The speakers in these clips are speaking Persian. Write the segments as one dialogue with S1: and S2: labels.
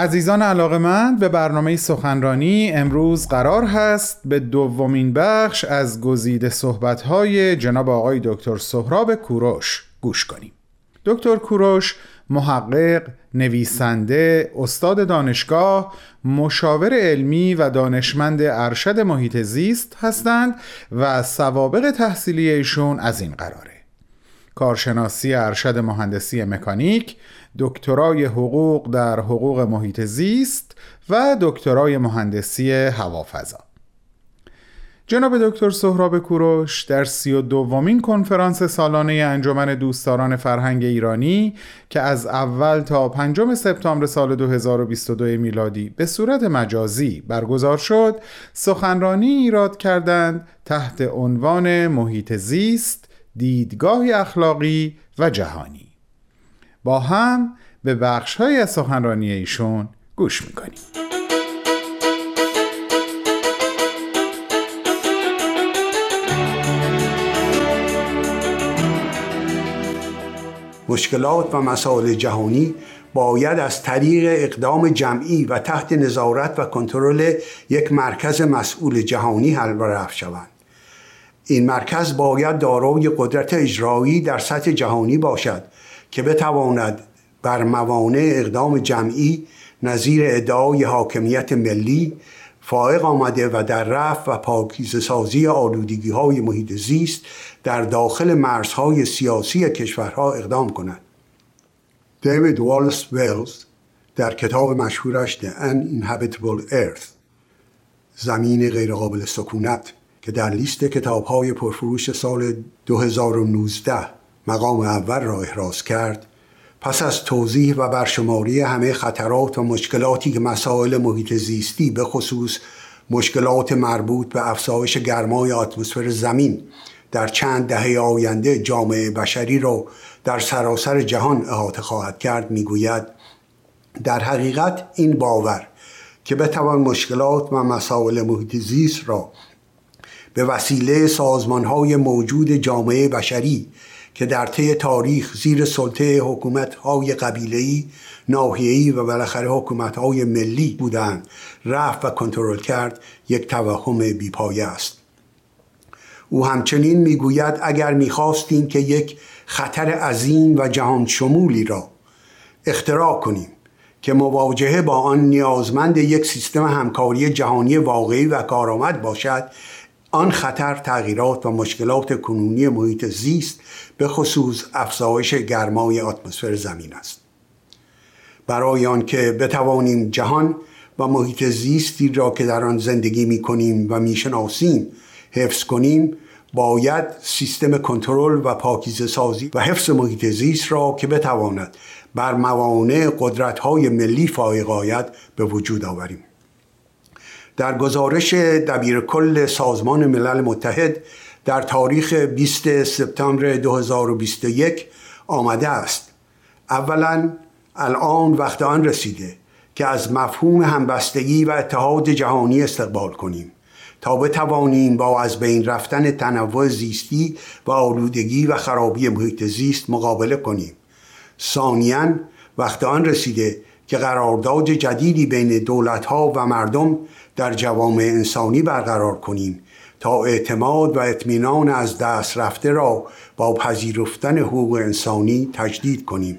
S1: عزیزان علاقمند به برنامه سخنرانی امروز قرار هست به دومین بخش از گزیده صحبت‌های جناب آقای دکتر سهراب کوروش گوش کنیم. دکتر کوروش محقق، نویسنده، استاد دانشگاه، مشاور علمی و دانشمند ارشد محیط زیست هستند و سوابق تحصیلی ایشون از این قراره. کارشناسی ارشد مهندسی مکانیک دکترای حقوق در حقوق محیط زیست و دکترای مهندسی هوافضا. جناب دکتر سهراب کوروش در سی و دومین کنفرانس سالانه انجمن دوستداران فرهنگ ایرانی که از اول تا پنجم سپتامبر سال 2022 میلادی به صورت مجازی برگزار شد سخنرانی ایراد کردند تحت عنوان محیط زیست دیدگاهی اخلاقی و جهانی. با هم به بخش های سخنرانی ایشون گوش می‌کنیم.
S2: مشکلات و مسائل جهانی باید از طریق اقدام جمعی و تحت نظارت و کنترل یک مرکز مسئول جهانی حل و رفع شوند. این مرکز باید دارای قدرت اجرایی در سطح جهانی باشد که بتواند بر موانع اقدام جمعی نظیر ادعای حاکمیت ملی فائق آمده و در رفع و پاکیزه سازی آلودگی های محیط زیست در داخل مرزهای سیاسی کشورها اقدام کند. دیوید والس ویلز در کتاب مشهورش The Uninhabitable Earth زمین غیرقابل سکونت که در لیست کتاب های پرفروش سال 2019 مقام اول را احراز کرد. پس از توضیح و برشماری همه خطرات و مشکلاتی که مسائل محیط زیستی به خصوص مشکلات مربوط به افزایش گرمای اتمسفر زمین در چند دهه آینده جامعه بشری را در سراسر جهان احاطه خواهد کرد می‌گوید در حقیقت این باور که بتوان مشکلات و مسائل محیط زیست را به وسیله سازمانهای موجود جامعه بشری که در طی تاریخ زیر سلطه حکومت‌های قبیله‌ای، ناحیه‌ای و بالاخره حکومت‌های ملی بودند رفت و کنترل کرد یک توهم بیپایه است. او همچنین می‌گوید اگر می‌خواستیم که یک خطر عظیم و جهان شمولی را اختراع کنیم که مواجهه با آن نیازمند یک سیستم همکاری جهانی واقعی و کارآمد باشد آن خطر تغییرات و مشکلات کنونی محیط زیست به خصوص افزایش گرمای اتمسفر زمین است. برای آنکه بتوانیم جهان و محیط زیستی را که در آن زندگی می کنیم و می‌شناسیم حفظ کنیم باید سیستم کنترل و پاکیزه سازی و حفظ محیط زیست را که بتواند بر موانع قدرت های ملی فائق آید به وجود آوریم. در گزارش دبیر کل سازمان ملل متحد در تاریخ 20 سپتامبر 2021 آمده است. اولا الان وقت آن رسیده که از مفهوم همبستگی و اتحاد جهانی استقبال کنیم تا بتوانیم با از بین رفتن تنوع زیستی و آلودگی و خرابی محیط زیست مقابله کنیم. ثانیا وقت آن رسیده که قرارداد جدیدی بین دولتها و مردم در جوامع انسانی برقرار کنیم تا اعتماد و اطمینان از دست رفته را با پذیرفتن حقوق انسانی تجدید کنیم.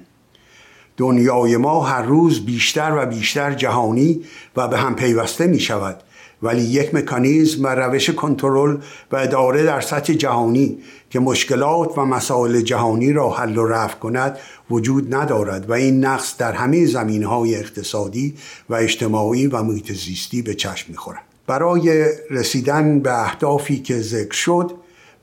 S2: دنیای ما هر روز بیشتر و بیشتر جهانی و به هم پیوسته می شود ولی یک مکانیزم و روش کنترل و اداره در سطح جهانی که مشکلات و مسائل جهانی را حل و رفع کند وجود ندارد و این نقص در همه زمین های اقتصادی و اجتماعی و محیط زیستی به چشم می‌خورد. برای رسیدن به اهدافی که ذکر شد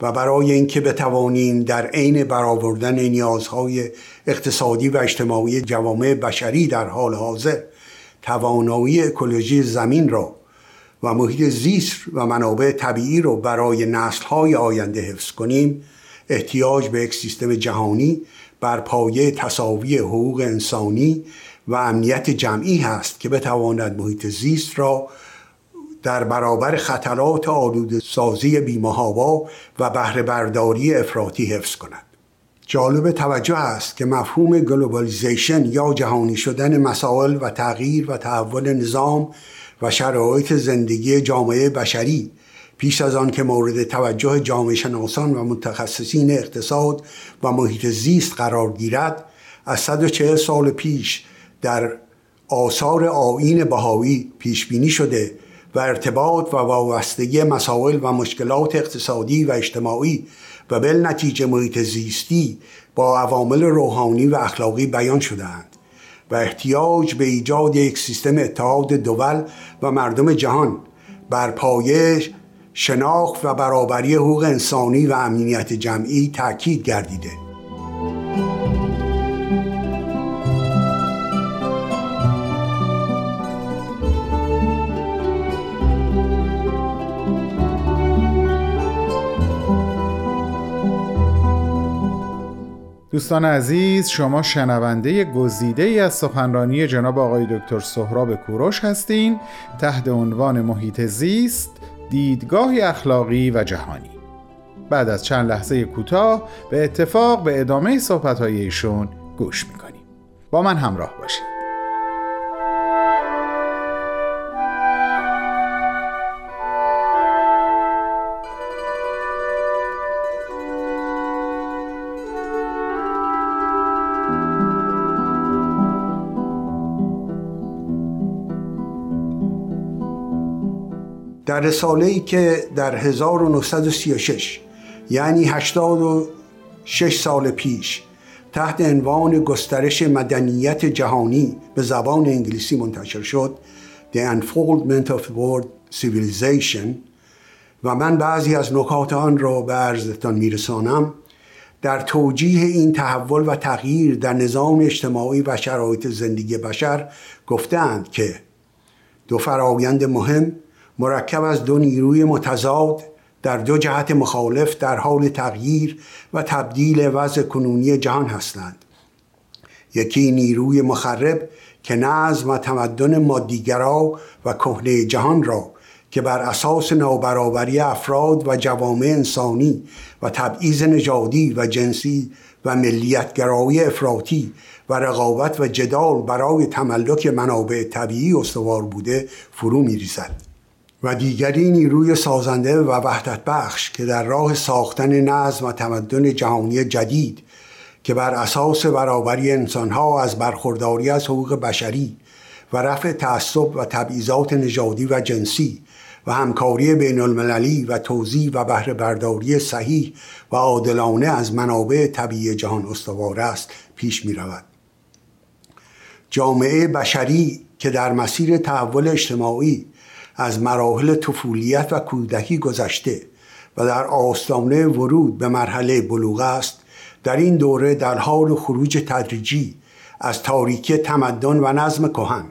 S2: و برای اینکه بتوانیم در عین برآوردن نیازهای اقتصادی و اجتماعی جوامع بشری در حال حاضر توانایی اکولوژی زمین را و محیط زیست و منابع طبیعی رو برای نسلهای آینده حفظ کنیم. احتیاج به یک سیستم جهانی بر پایه تساوی حقوق انسانی و امنیت جمعی هست که بتواند محیط زیست را در برابر خطرات آلوده سازی بی‌محابا و بهره برداری افراطی حفظ کند. جالب توجه است که مفهوم globalization یا جهانی شدن مسائل و تغییر و تحول نظام و شرایط زندگی جامعه بشری پیش از آن که مورد توجه جامعه شناسان و متخصصین اقتصاد و محیط زیست قرار گیرد از 140 سال پیش در آثار آین بهایی پیش بینی شده و ارتباط و وابستگی مسائل و مشکلات اقتصادی و اجتماعی و بل نتیجه محیط زیستی با عوامل روحانی و اخلاقی بیان شدهاند. و احتیاج به ایجاد یک سیستم اتحاد دول و مردم جهان بر پایش شناخت و برابری حقوق انسانی و امنیت جمعی تاکید گردیده.
S1: دوستان عزیز شما شنونده گزیده ای از سخنرانی جناب آقای دکتر سهراب کوروش هستین. تحت عنوان محیط زیست دیدگاهی اخلاقی و جهانی. بعد از چند لحظه کوتاه به اتفاق به ادامه صحبت ایشون گوش می‌کنیم. با من همراه باشید.
S2: در رساله ای که در 1936 یعنی 86 سال پیش تحت عنوان گسترش مدنیت جهانی به زبان انگلیسی منتشر شد The Unfoldment of World Civilization و من بعضی از نکات آن را به عرضتان میرسانم. در توجیه این تحول و تغییر در نظام اجتماعی و شرایط زندگی بشر گفتند که دو فرایند مهم مرکب از دو نیروی متضاد در دو جهت مخالف در حال تغییر و تبدیل وضع کنونی جهان هستند. یکی نیروی مخرب که نظم و تمدن مادیگرا و کهنه جهان را که بر اساس نابرابری افراد و جوامع انسانی و تبعیض نژادی و جنسی و ملیتگرایی افراطی و رقابت و جدال برای تملک منابع طبیعی استوار بوده فرو میریزد. و دیگری نیروی سازنده و وحدت بخش که در راه ساختن نظم و تمدن جهانی جدید که بر اساس برابری انسانها از برخورداری از حقوق بشری و رفع تعصب و تبعیضات نژادی و جنسی و همکاری بین المللی و توزیع و بهره برداری صحیح و عادلانه از منابع طبیعی جهان استوار است پیش می رود. جامعه بشری که در مسیر تحول اجتماعی از مراحل طفولیت و کودکی گذشته و در آستانه ورود به مرحله بلوغ است در این دوره در حال خروج تدریجی از تاریکی تمدن و نظم کهن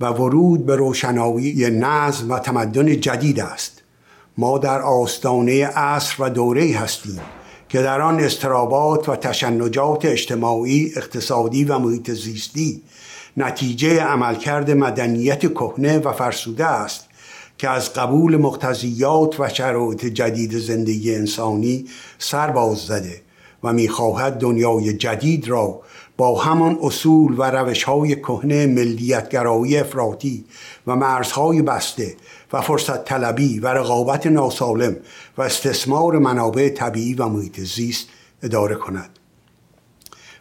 S2: و ورود به روشنایی نظم و تمدن جدید است. ما در آستانه عصر و دوره هستیم که در آن استرابات و تشنجات اجتماعی، اقتصادی و محیط زیستی نتیجه عملکرد مدنیت کهنه و فرسوده است که از قبول مقتضیات و شرایط جدید زندگی انسانی سر باز زده و می‌خواهد دنیای جدید را با همان اصول و روش های کهنه ملیتگرایی افراطی و مرزهای بسته و فرصت طلبی و رقابت ناسالم و استثمار منابع طبیعی و محیط زیست اداره کند.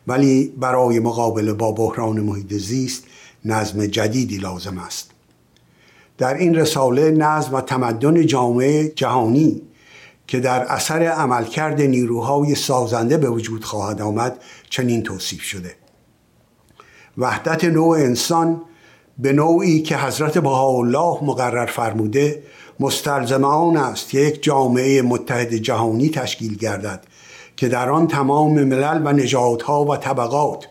S2: ولی برای مقابله با بحران محیط زیست نظم جدیدی لازم است. در این رساله نظم و تمدن جامعه جهانی که در اثر عملکرد نیروهای سازنده به وجود خواهد آمد چنین توصیف شده. وحدت نوع انسان به نوعی که حضرت بهاءالله مقرر فرموده مستلزم آن است که یک جامعه متحد جهانی تشکیل گردد که در آن تمام ملل و نژادها و طبقات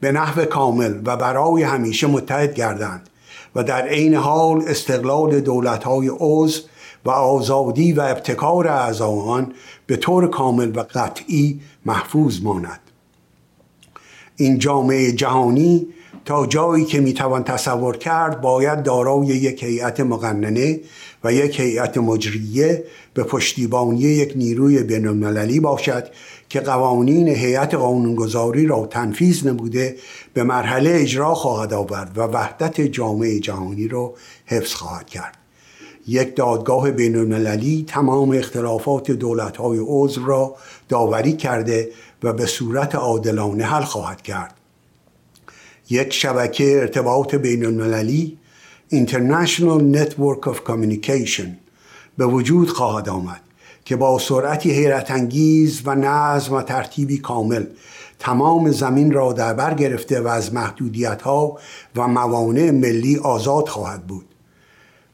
S2: به نحو کامل و برای همیشه متحد گردند. و در عین حال استقلال دولت‌های عضو و آزادی و ابتکار اعضا به طور کامل و قطعی محفوظ ماند. این جامعه جهانی تا جایی که می‌توان تصور کرد باید دارای یک هیئت مقننه و یک هیئت مجریه به پشتیبانی یک نیروی بین باشد که قوانین هیئت قانونگذاری را تنفیذ نموده به مرحله اجرا خواهد آورد و وحدت جامعه جهانی را حفظ خواهد کرد. یک دادگاه بین المللی تمام اختلافات دولت های عضو را داوری کرده و به صورت عادلانه حل خواهد کرد. یک شبکه ارتباط بین المللی International Network of Communication به وجود خواهد آمد. که با سرعتی حیرت انگیز و نظم و ترتیبی کامل تمام زمین را در بر گرفته و از محدودیت ها و موانع ملی آزاد خواهد بود.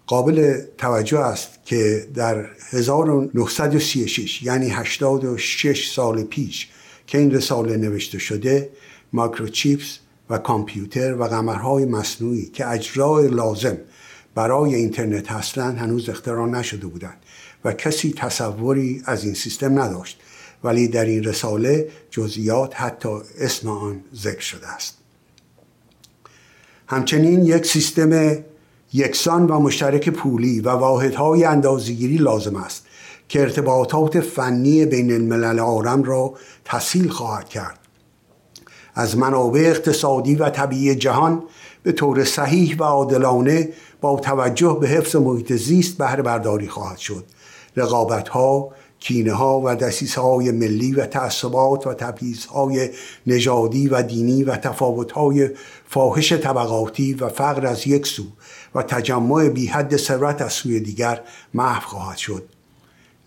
S2: قابل توجه است که در 1936 یعنی 86 سال پیش که این رساله نوشته شده ماکروچیپس و کامپیوتر و قمرهای مصنوعی که اجرای لازم برای اینترنت هستند هنوز اختراع نشده بودند. و کسی تصوری از این سیستم نداشت ولی در این رساله جزئیات حتی اسم آن ذکر شده است. همچنین یک سیستم یکسان و مشترک پولی و واحدهای اندازگیری لازم است که ارتباطات فنی بین الملل آرم را تسهیل خواهد کرد. از منابع اقتصادی و طبیعی جهان به طور صحیح و عادلانه با توجه به حفظ محیط زیست بهره برداری خواهد شد رقابت ها کینه ها و دسیس های ملی و تعصبات و تبعیض های نژادی و دینی و تفاوت های فاحش طبقاتی و فقر از یک سو و تجمع بی حد ثروت از سوی دیگر محو خواهد شد.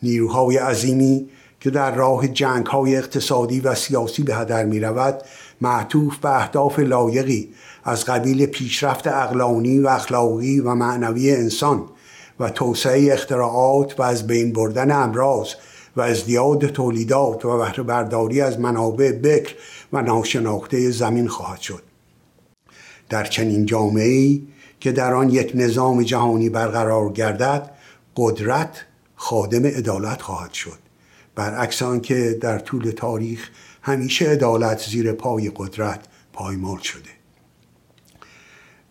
S2: نیروهای عظیمی که در راه جنگ های اقتصادی و سیاسی به هدر می رود معطوف به اهداف لایقی از قبیل پیشرفت اقلانی و اخلاقی و معنوی انسان و توسعه اختراعات و از بین بردن امراض و ازدیاد تولیدات و بهره برداری از منابع بکر و ناشناخته زمین خواهد شد. در چنین جامعه که در آن یک نظام جهانی برقرار گردد قدرت خادم عدالت خواهد شد. برعکس آنکه در طول تاریخ همیشه عدالت زیر پای قدرت پایمال شده.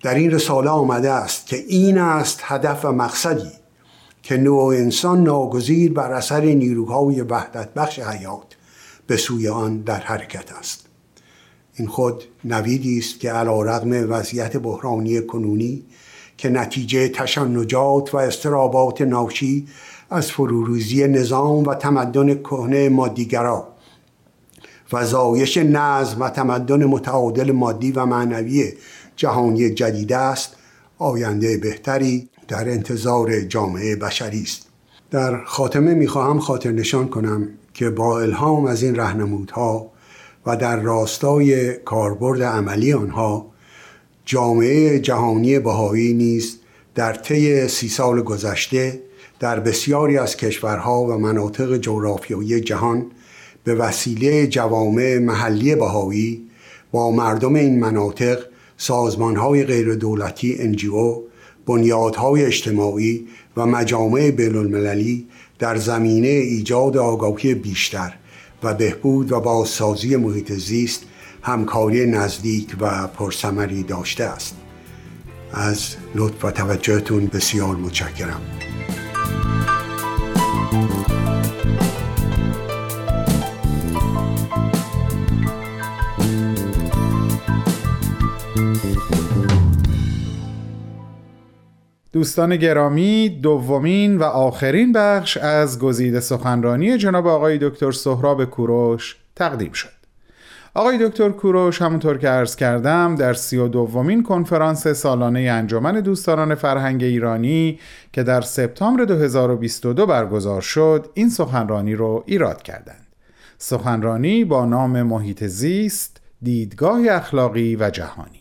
S2: در این رساله آمده است که این است هدف و مقصدی که نوع انسان ناگزیر بر اثر نیروهای وحدت بخش حیات به سوی آن در حرکت است. این خود نویدی است که علا رغم وضعیت بحرانی کنونی که نتیجه تشنجات و استرابات ناشی از فروروزی نظام و تمدن کهنه مادیگرا و زایش نظم و تمدن متعادل مادی و معنوی جهانی جدید است آینده بهتری در انتظار جامعه بشری است. در خاتمه می‌خواهم خاطر نشان کنم که با الهام از این رهنمودها و در راستای کاربرد عملی آنها جامعه جهانی بهایی نیز در طی سی سال گذشته در بسیاری از کشورها و مناطق جغرافیایی جهان به وسیله جوامع محلی بهایی با مردم این مناطق سازمانهای غیر دولتی انجیو بنیادهای اجتماعی و مجامع بین المللی در زمینه ایجاد آگاهی بیشتر و بهبود و بازسازی محیط زیست همکاری نزدیک و پرثمری داشته است. از لطف و توجهتون بسیار متشکرم.
S1: دوستان گرامی دومین و آخرین بخش از گزیده سخنرانی جناب آقای دکتر سهراب کوروش تقدیم شد. آقای دکتر کوروش همونطور که عرض کردم در سی و دومین کنفرانس سالانه انجمن دوستداران فرهنگ ایرانی که در سپتامبر 2022 برگزار شد این سخنرانی رو ایراد کردند. سخنرانی با نام محیط زیست دیدگاه اخلاقی و جهانی.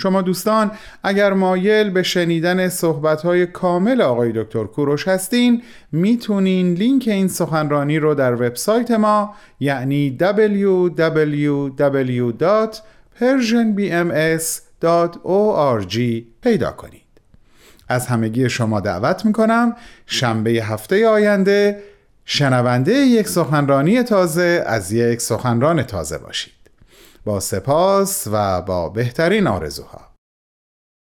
S1: شما دوستان اگر مایل به شنیدن صحبت‌های کامل آقای دکتر کوروش هستین می‌تونین لینک این سخنرانی رو در وبسایت ما یعنی www.persianbms.org پیدا کنید. از همگی شما دعوت می‌کنم شنبه هفته آینده شنونده یک سخنرانی تازه از یک سخنران تازه باشید. با سپاس و با بهترین آرزوها.